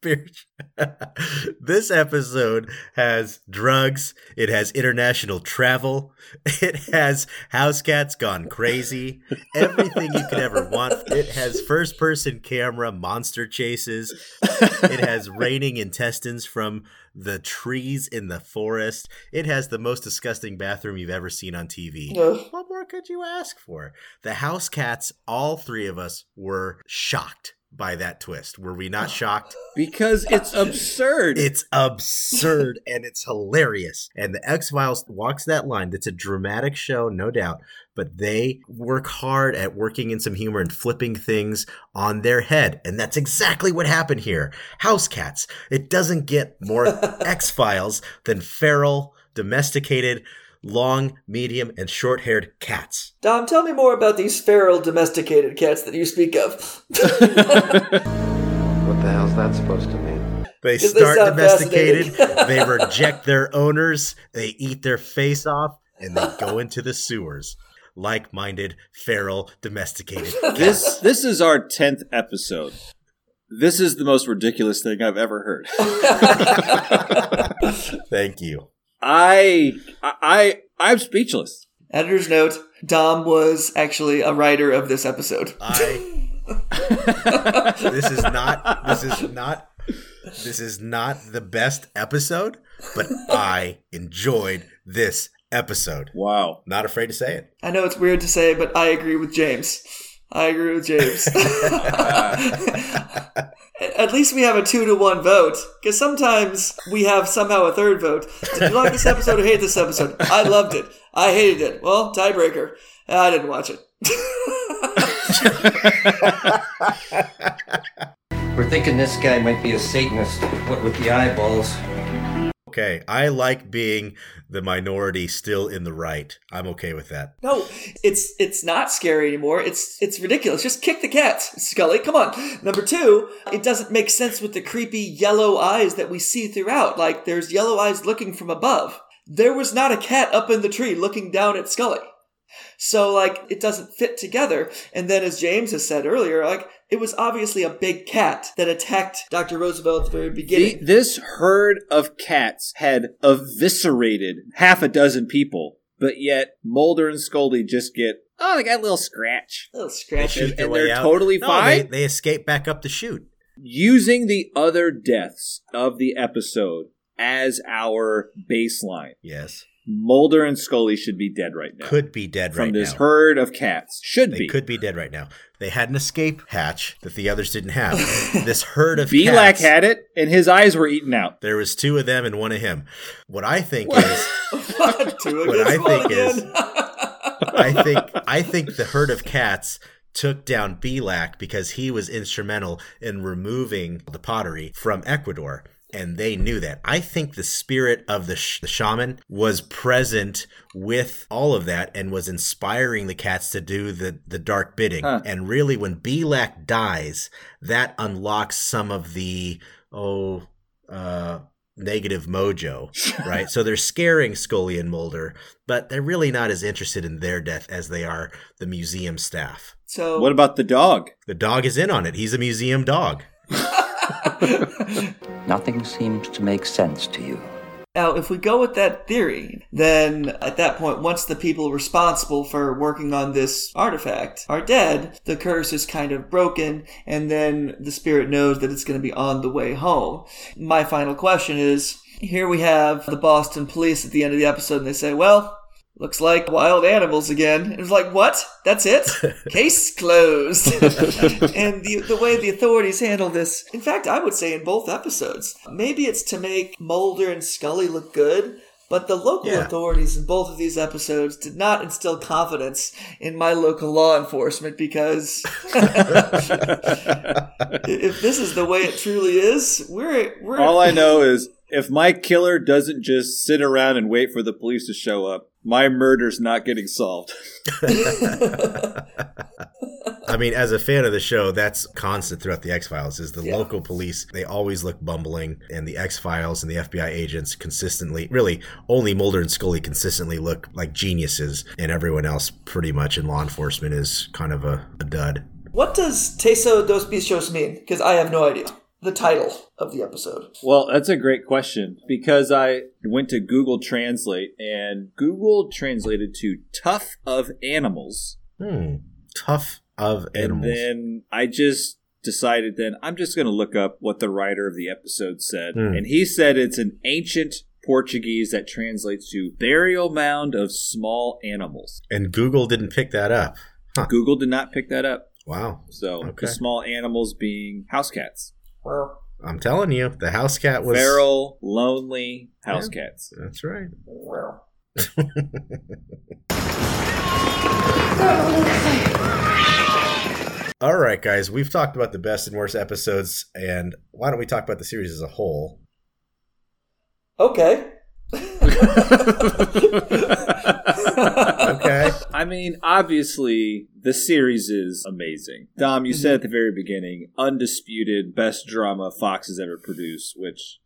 this episode has drugs, it has international travel, it has house cats gone crazy, everything you could ever want. It has first person camera monster chases, it has raining intestines from the trees in the forest. It has the most disgusting bathroom you've ever seen on TV. What more could you ask for? The house cats, all three of us were shocked by that twist. Were we not oh. shocked? Because it's absurd. It's absurd and it's hilarious. And the X Files walks that line. It's a dramatic show, no doubt, but they work hard at working in some humor and flipping things on their head. And that's exactly what happened here. House cats. It doesn't get more X Files than feral, domesticated, long, medium, and short haired cats. Dom, tell me more about these feral domesticated cats that you speak of. What the hell's that supposed to mean? They Because they start domesticated, they reject their owners, they eat their face off, and they go into the sewers. Like minded, feral, domesticated cats. This this is our tenth episode. This is the most ridiculous thing I've ever heard. Thank you. I I I'm speechless. Editor's note Dom was actually a writer of this episode. I. this is not. This is not. This is not the best episode, but I enjoyed this episode. Wow. Not afraid to say it. I know it's weird to say, but I agree with James. I agree with James. At least we have a two to one vote, because sometimes we have somehow a third vote. Did you like this episode or hate this episode? I loved it. I hated it. Well, tiebreaker. I didn't watch it. We're thinking this guy might be a Satanist. What with the eyeballs? Okay, I like being the minority still in the right. I'm okay with that. No, it's it's not scary anymore. It's it's ridiculous. Just kick the cat, Scully. Come on. Number two, it doesn't make sense with the creepy yellow eyes that we see throughout. Like there's yellow eyes looking from above. There was not a cat up in the tree looking down at Scully. So like it doesn't fit together. And then as James has said earlier, like it was obviously a big cat that attacked Dr. Roosevelt at the very The, beginning. this herd of cats had eviscerated half a dozen people, but yet Mulder and Scully just get oh they got a little scratch. little They scratch. shoot their and way they're out. totally No, fine? They, they escape back up the chute. Using the other deaths of the episode as our baseline. Yes, Mulder and Scully should be dead right now. could be dead right now. from this now. herd of cats. Should They be. could be dead right now. They had an escape hatch that the others didn't have. this herd of Bilac cats. had it, and his eyes were eaten out. There was two of them and one of him. What I think is, Two what I against one think is. I think, I think the herd of cats took down Bilac because he was instrumental in removing the pottery from Ecuador. And they knew that. I think the spirit of the, sh- the shaman was present with all of that and was inspiring the cats to do the, the dark bidding. Huh. And really, when Bilac dies, that unlocks some of the, oh, uh, negative mojo, right? so they're scaring Scully and Mulder, but they're really not as interested in their death as they are the museum staff. So What about the dog? The dog is in on it. He's a museum dog. Nothing seems to make sense to you. Now, if we go with that theory, then at that point, once the people responsible for working on this artifact are dead, the curse is kind of broken, and then the spirit knows that it's going to be on the way home. My final question is here we have the Boston police at the end of the episode, and they say, well, Looks like wild animals again. It was like, what? That's it? Case closed. and the, the way the authorities handle this, in fact, I would say in both episodes, maybe it's to make Mulder and Scully look good, but the local Yeah. authorities in both of these episodes did not instill confidence in my local law enforcement because if this is the way it truly is, we're, we're All I know is if my killer doesn't just sit around and wait for the police to show up, my murder's not getting solved. I mean, as a fan of the show, that's constant throughout the X Files. Is the Yeah. local police? They always look bumbling, and the X Files and the FBI agents consistently, really, only Mulder and Scully consistently look like geniuses, and everyone else, pretty much in law enforcement, is kind of a, a dud. What does Teso dos Bichos mean? Because I have no idea. The title of the episode? Well, that's a great question because I went to Google Translate and Google translated to tough of animals. Hmm. Tough of animals. And then I just decided then I'm just going to look up what the writer of the episode said. Hmm. And he said it's an ancient Portuguese that translates to burial mound of small animals. And Google didn't pick that up. Huh. Google did not pick that up. Wow. So Okay. the small animals being house cats. Well, I'm telling you, the house cat was. Feral, lonely house Yeah. cats. That's right. well. All right, guys, we've talked about the best and worst episodes, and why don't we talk about the series as a whole? Okay. Mean, obviously, the series is amazing. Dom, you said at the very beginning, undisputed best drama Fox has ever produced, which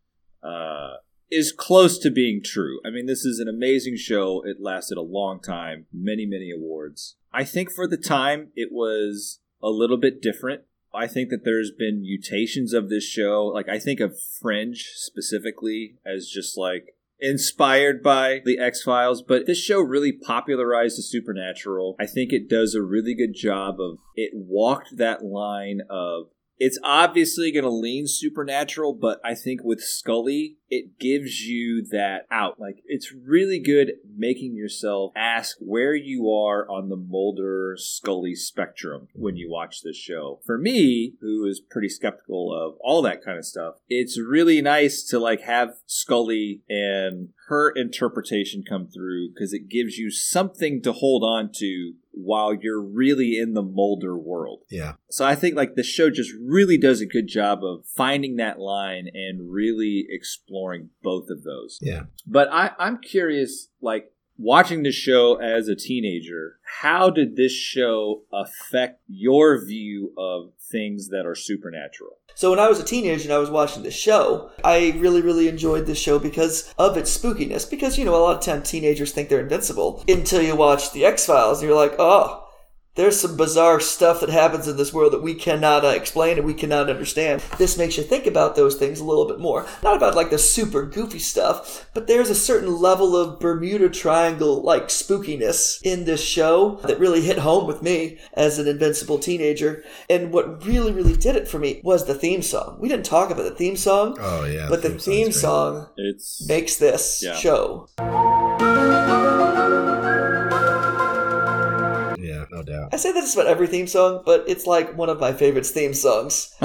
uh, is close to being true. I mean, this is an amazing show. It lasted a long time, many, many awards. I think for the time, it was a little bit different. I think that there's been mutations of this show. Like, I think of Fringe specifically as just like inspired by the X Files, but this show really popularized the supernatural. I think it does a really good job of it walked that line of it's obviously going to lean supernatural, but I think with Scully, it gives you that out. Like, it's really good making yourself ask where you are on the Mulder Scully spectrum when you watch this show. For me, who is pretty skeptical of all that kind of stuff, it's really nice to like have Scully and her interpretation come through because it gives you something to hold on to while you're really in the Mulder world. Yeah. So I think like the show just really does a good job of finding that line and really exploring both of those. Yeah. But I, I'm curious, like watching this show as a teenager, how did this show affect your view of things that are supernatural? So when I was a teenager and I was watching this show, I really, really enjoyed this show because of its spookiness. Because, you know, a lot of times teenagers think they're invincible until you watch The X Files and you're like, oh, there's some bizarre stuff that happens in this world that we cannot uh, explain and we cannot understand. This makes you think about those things a little bit more. Not about like the super goofy stuff, but there's a certain level of Bermuda Triangle like spookiness in this show that really hit home with me as an invincible teenager. And what really, really did it for me was the theme song. We didn't talk about the theme song, Oh yeah. but the song's theme song It's makes this Yeah. show. No doubt. I say that just about every theme song, but it's like one of my favorite theme songs.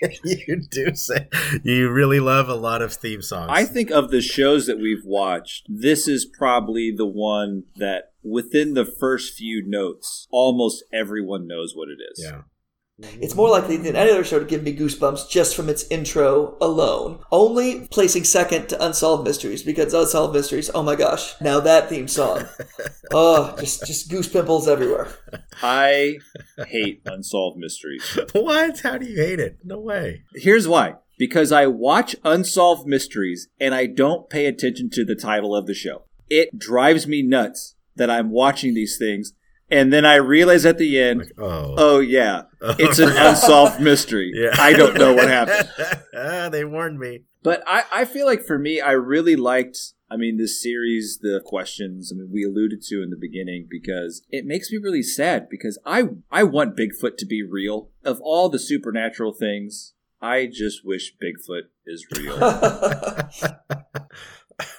you do say you really love a lot of theme songs. I think of the shows that we've watched, this is probably the one that within the first few notes, almost everyone knows what it is. Yeah. It's more likely than any other show to give me goosebumps just from its intro alone. Only placing second to Unsolved Mysteries because Unsolved Mysteries, oh my gosh, now that theme song. Oh, just just goose pimples everywhere. I hate Unsolved Mysteries. what? How do you hate it? No way. Here's why. Because I watch Unsolved Mysteries and I don't pay attention to the title of the show. It drives me nuts that I'm watching these things and then I realize at the end, oh, oh yeah, it's an unsolved mystery. Yeah. I don't know what happened. They warned me. But I, I feel like for me, I really liked, I mean, this series, the questions, I mean, we alluded to in the beginning because it makes me really sad because I, I want Bigfoot to be real. Of all the supernatural things, I just wish Bigfoot is real.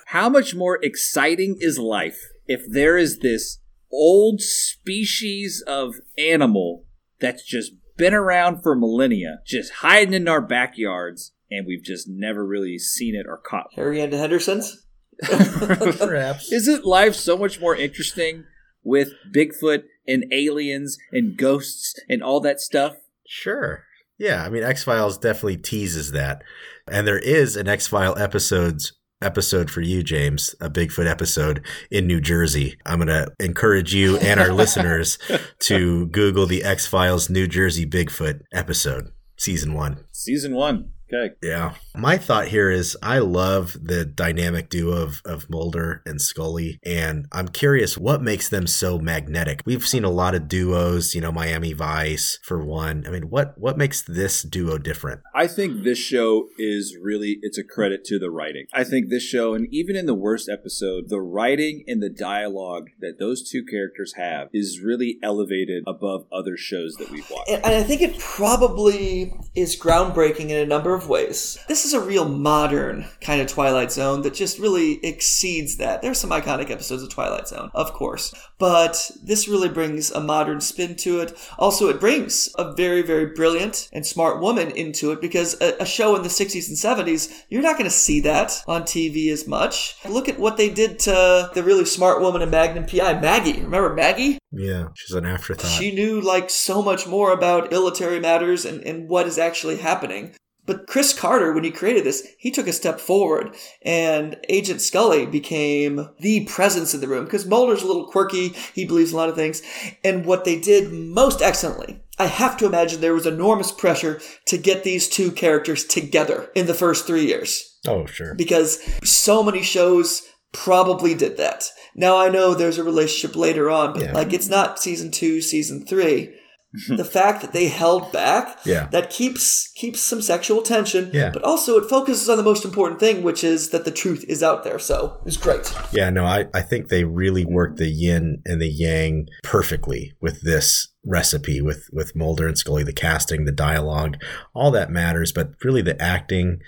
How much more exciting is life if there is this old species of animal that's just been around for millennia, just hiding in our backyards, and we've just never really seen it or caught. Harry and the Hendersons? Perhaps. Isn't life so much more interesting with Bigfoot and aliens and ghosts and all that stuff? Sure. Yeah, I mean X Files definitely teases that. And there is an X File episodes episode for you, James, a Bigfoot episode in New Jersey. I'm gonna encourage you and our listeners to Google the X Files New Jersey Bigfoot episode, season one. Season one. Okay. Yeah. My thought here is I love the dynamic duo of, of Mulder and Scully, and I'm curious what makes them so magnetic. We've seen a lot of duos, you know, Miami Vice for one. I mean, what what makes this duo different? I think this show is really it's a credit to the writing. I think this show and even in the worst episode, the writing and the dialogue that those two characters have is really elevated above other shows that we've watched. And I think it probably is groundbreaking in a number of ways. This is a real modern kind of Twilight Zone that just really exceeds that. There's some iconic episodes of Twilight Zone, of course, but this really brings a modern spin to it. Also, it brings a very, very brilliant and smart woman into it because a, a show in the 60s and 70s, you're not going to see that on TV as much. Look at what they did to the really smart woman in Magnum PI, Maggie. Remember Maggie? Yeah, she's an afterthought. She knew like so much more about military matters and, and what is actually happening. But Chris Carter, when he created this, he took a step forward, and Agent Scully became the presence in the room because Mulder's a little quirky. He believes a lot of things. And what they did most excellently, I have to imagine there was enormous pressure to get these two characters together in the first three years Oh, sure. because so many shows probably did that. Now I know there's a relationship later on, but Yeah. like it's not season two, season three. the fact that they held back Yeah. that keeps keeps some sexual tension Yeah. but also it focuses on the most important thing which is that the truth is out there so it's great Yeah, no, I, I think they really worked the yin and the yang perfectly with this recipe with with Mulder and Scully, the casting, the dialogue, all that matters, but really the acting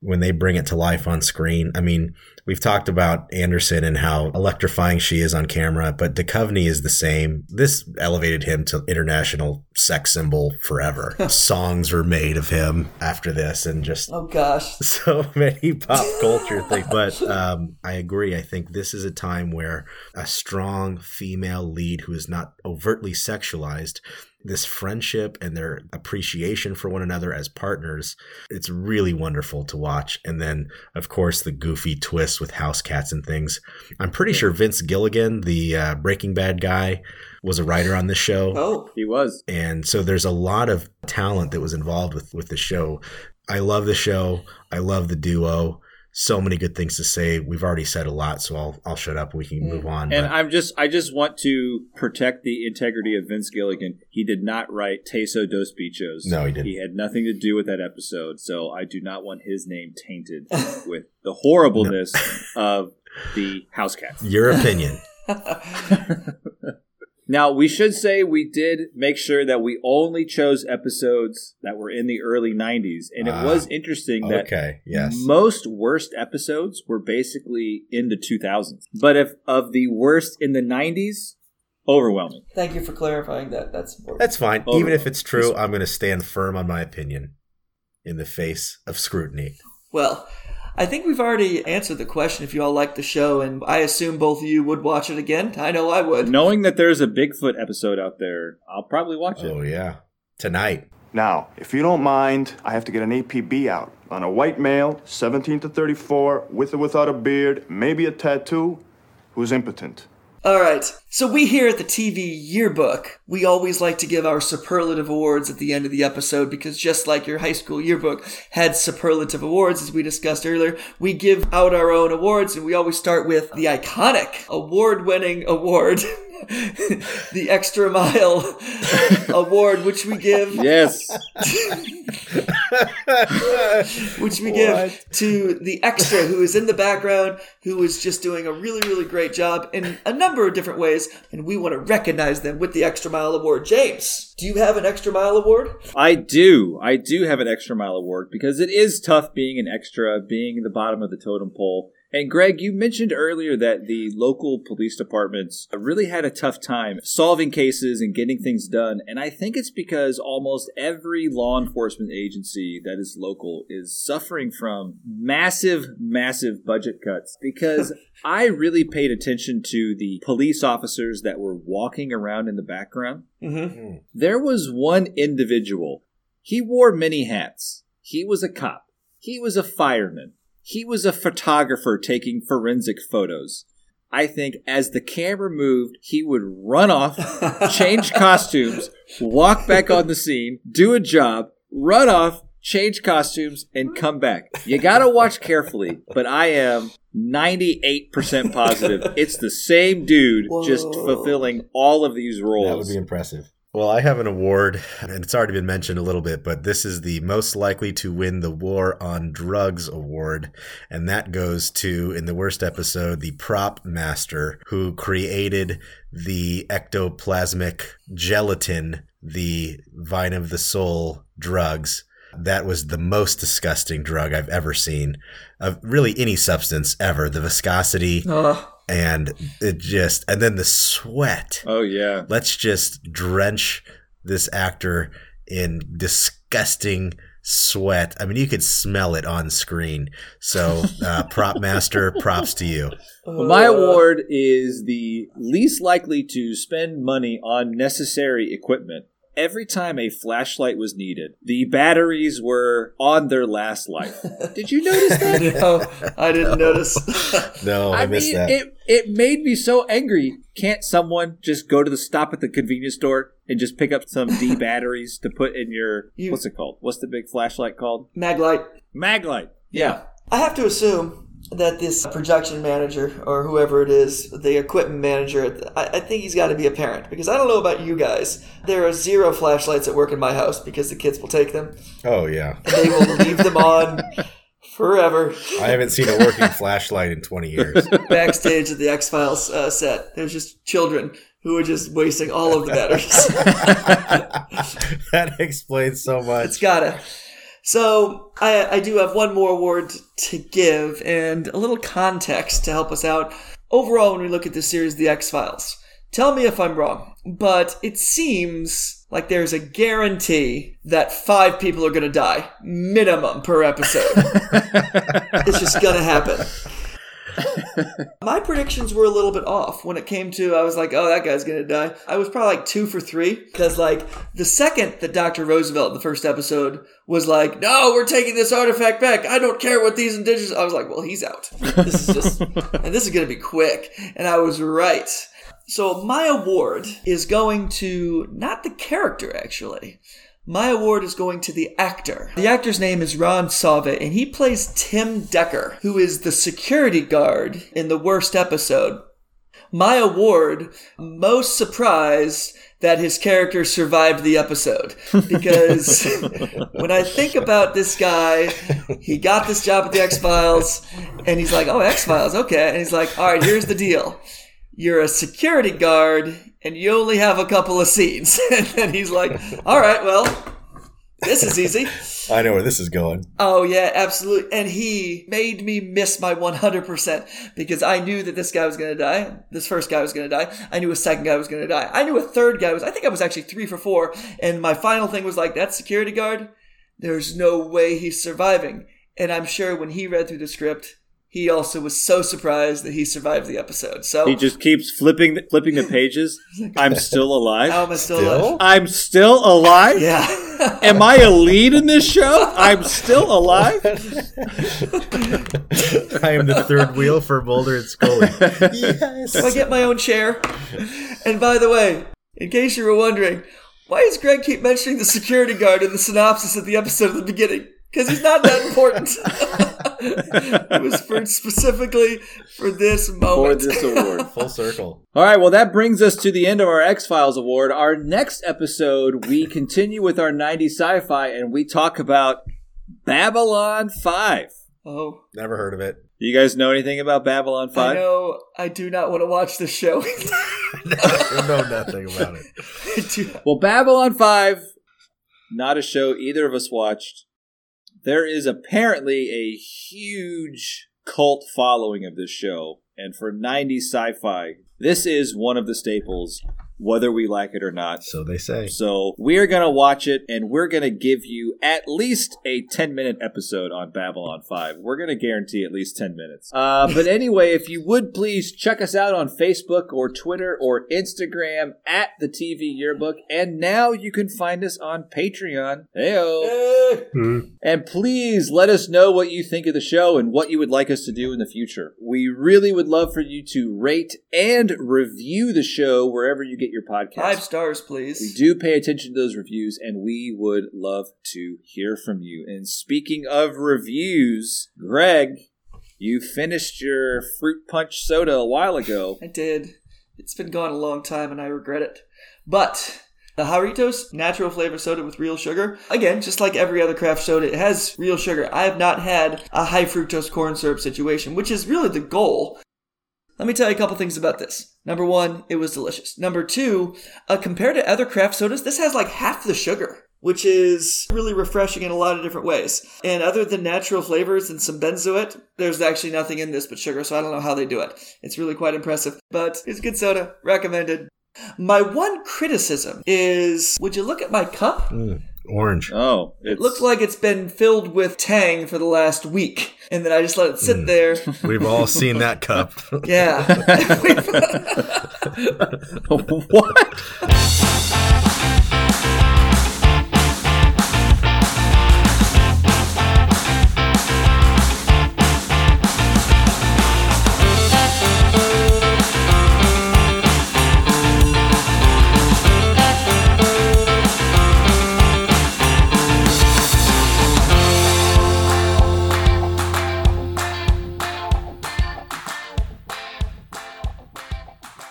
when they bring it to life on screen. I mean, we've talked about Anderson and how electrifying she is on camera, but Duchovny is the same. This elevated him to international sex symbol forever. Songs were made of him after this and just oh gosh so many pop culture things. But um, I agree. I think this is a time where a strong female lead who is not overtly sexualized, this friendship and their appreciation for one another as partners, it's really wonderful to watch. And then, of course, the goofy twists with house cats and things. I'm pretty sure Vince Gilligan, the uh, Breaking Bad guy, was a writer on this show. oh He was. And so there's a lot of talent that was involved with with the show. I love the show. I love the duo. So many good things to say. We've already said a lot, so I'll I'll shut up we can move on. And but- I'm just I just want to protect the integrity of Vince Gilligan. He did not write Teso dos Bichos. No, he didn't. He had nothing to do with that episode, so I do not want his name tainted with the horribleness of the house cats. your opinion. Now, we should say we did make sure that we only chose episodes that were in the early 90s. And it Ah, was interesting that okay, yes. most worst episodes were basically in the 2000s. But if of the worst in the 90s, overwhelming. thank you for clarifying that that's important That's fine. Even if it's true, I'm going to stand firm on my opinion in the face of scrutiny. well I think we've already answered the question if you all like the show, and I assume both of you would watch it again. I know I would. Knowing that there's a Bigfoot episode out there, I'll probably watch it. Oh yeah, tonight. Now, if you don't mind, I have to get an APB out on a white male, 17 to 34, with or without a beard, maybe a tattoo, who's impotent. All right. So we here at the TV yearbook, we always like to give our superlative awards at the end of the episode because just like your high school yearbook had superlative awards, as we discussed earlier, we give out our own awards and we always start with the iconic award-winning award, the Extra Mile Award, which we give Yes. which we give to the extra who is in the background, who is just doing a really, really great job in a number of different ways, and we want to recognize them with the Extra Mile Award. James, do you have an Extra Mile Award? I do. I do have an extra mile award because it is tough being an extra, being in the bottom of the totem pole. And Greg, you mentioned earlier that the local police departments really had a tough time solving cases and getting things done. And I think it's because almost every law enforcement agency that is local is suffering from massive, massive budget cuts because I really paid attention to the police officers that were walking around in the background. Mm-hmm. There was one individual. He wore many hats. He was a cop. He was a fireman. He was a photographer taking forensic photos. I think as the camera moved, he would run off, change costumes, walk back on the scene, do a job, run off, change costumes, and come back. You gotta watch carefully, but I am 98% positive it's the same dude just fulfilling all of these roles. That would be impressive. Well, I have an award, and it's already been mentioned a little bit, but this is the most likely to win the War on Drugs award. And that goes to, in the worst episode, the prop master who created the ectoplasmic gelatin, the vine of the soul drugs. That was the most disgusting drug I've ever seen of really any substance ever. The viscosity Ugh. And it just, and then the sweat. Oh, yeah. Let's just drench this actor in disgusting sweat. I mean, you could smell it on screen. So, uh, prop master, props to you. Well, my award is the least likely to spend money on necessary equipment. Every time a flashlight was needed, the batteries were on their last life. Did you notice that? no, I didn't notice. No, I, I missed mean, that. it it made me so angry. Can't someone just go to the stop at the convenience store and just pick up some D batteries to put in your You- what's it called? What's the big flashlight called? Maglite. Maglite. Yeah. I have to assume that this production manager or whoever it is, the equipment manager, I, I think he's got to be a parent because I don't know about you guys. There are zero flashlights at work in my house because the kids will take them. oh, yeah. They will leave them on forever. I haven't seen a working flashlight in 20 years. Backstage at the X Files uh, set, there's just children who are just wasting all of the batteries. that explains so much. It's gotta. So I, I do have one more award to give and a little context to help us out. Overall, when we look at this series, The X Files, tell me if I'm wrong, but it seems like there's a guarantee that five people are going to die minimum per episode. it's just going to happen. My predictions were a little bit off when it came to I was like, oh, that guy's gonna die. I was probably like two for three because like the second that Dr. Roosevelt in the first episode was like, no, we're taking this artifact back. I don't care what these indigenous. I was like, well, he's out. This is just and this is gonna be quick. And I was right. So my award is going to not the character actually. My award is going to the actor. The actor's name is Ron Sauvé, and he plays Tim Decker, who is the security guard in the worst episode. My award, most surprised that his character survived the episode. Because when I think about this guy, he got this job at the X Files, and he's like, oh, X Files, okay. And he's like, all right, here's the deal. You're a security guard and you only have a couple of scenes. and then he's like, all right, well, this is easy. I know where this is going. Oh, yeah, absolutely. And he made me miss my 100% because I knew that this guy was going to die. This first guy was going to die. I knew a second guy was going to die. I knew a third guy was, I think I was actually three for four. And my final thing was like, that security guard, there's no way he's surviving. And I'm sure when he read through the script, he also was so surprised that he survived the episode. So He just keeps flipping the, flipping the pages. I'm still alive. How am I still alive? I'm still alive. Yeah. Am I a lead in this show? I'm still alive. I am the third wheel for Mulder and Scully. yes. So I get my own chair. And by the way, in case you were wondering, why does Greg keep mentioning the security guard in the synopsis of the episode at the beginning? Because he's not that important. it was for specifically for this moment. For this award. Full circle. All right, well, that brings us to the end of our X Files award. Our next episode, we continue with our 90s sci fi and we talk about Babylon 5. oh, Never heard of it. You guys know anything about Babylon 5? I 5? know I do not want to watch this show. I know nothing about it. Well, Babylon 5, not a show either of us watched. There is apparently a huge cult following of this show. And for 90s sci fi, this is one of the staples, whether we like it or not. So they say. So we're going to watch it and we're going to give you at least a 10 minute episode on Babylon 5. We're going to guarantee at least 10 minutes. Uh, but anyway, if you would please check us out on Facebook or Twitter or Instagram at the TV Yearbook. And now you can find us on Patreon. Heyo. And please let us know what you think of the show and what you would like us to do in the future. We really would love for you to rate and review the show wherever you get your podcast. Five stars, please. We do pay attention to those reviews, and we would love to hear from you. And speaking of reviews, Greg, you finished your fruit punch soda a while ago. I did. It's been gone a long time, and I regret it. But the Jarritos natural flavor soda with real sugar. Again, just like every other craft soda, it has real sugar. I have not had a high fructose corn syrup situation, which is really the goal. Let me tell you a couple things about this. Number one, it was delicious. Number two, uh, compared to other craft sodas, this has like half the sugar, which is really refreshing in a lot of different ways. And other than natural flavors and some benzoate, there's actually nothing in this but sugar, so I don't know how they do it. It's really quite impressive. But it's good soda, recommended. My one criticism is would you look at my cup? Mm, orange. Oh, It looks like it's been filled with Tang for the last week, and then I just let it sit hmm. there. We've all seen that cup. Yeah. what?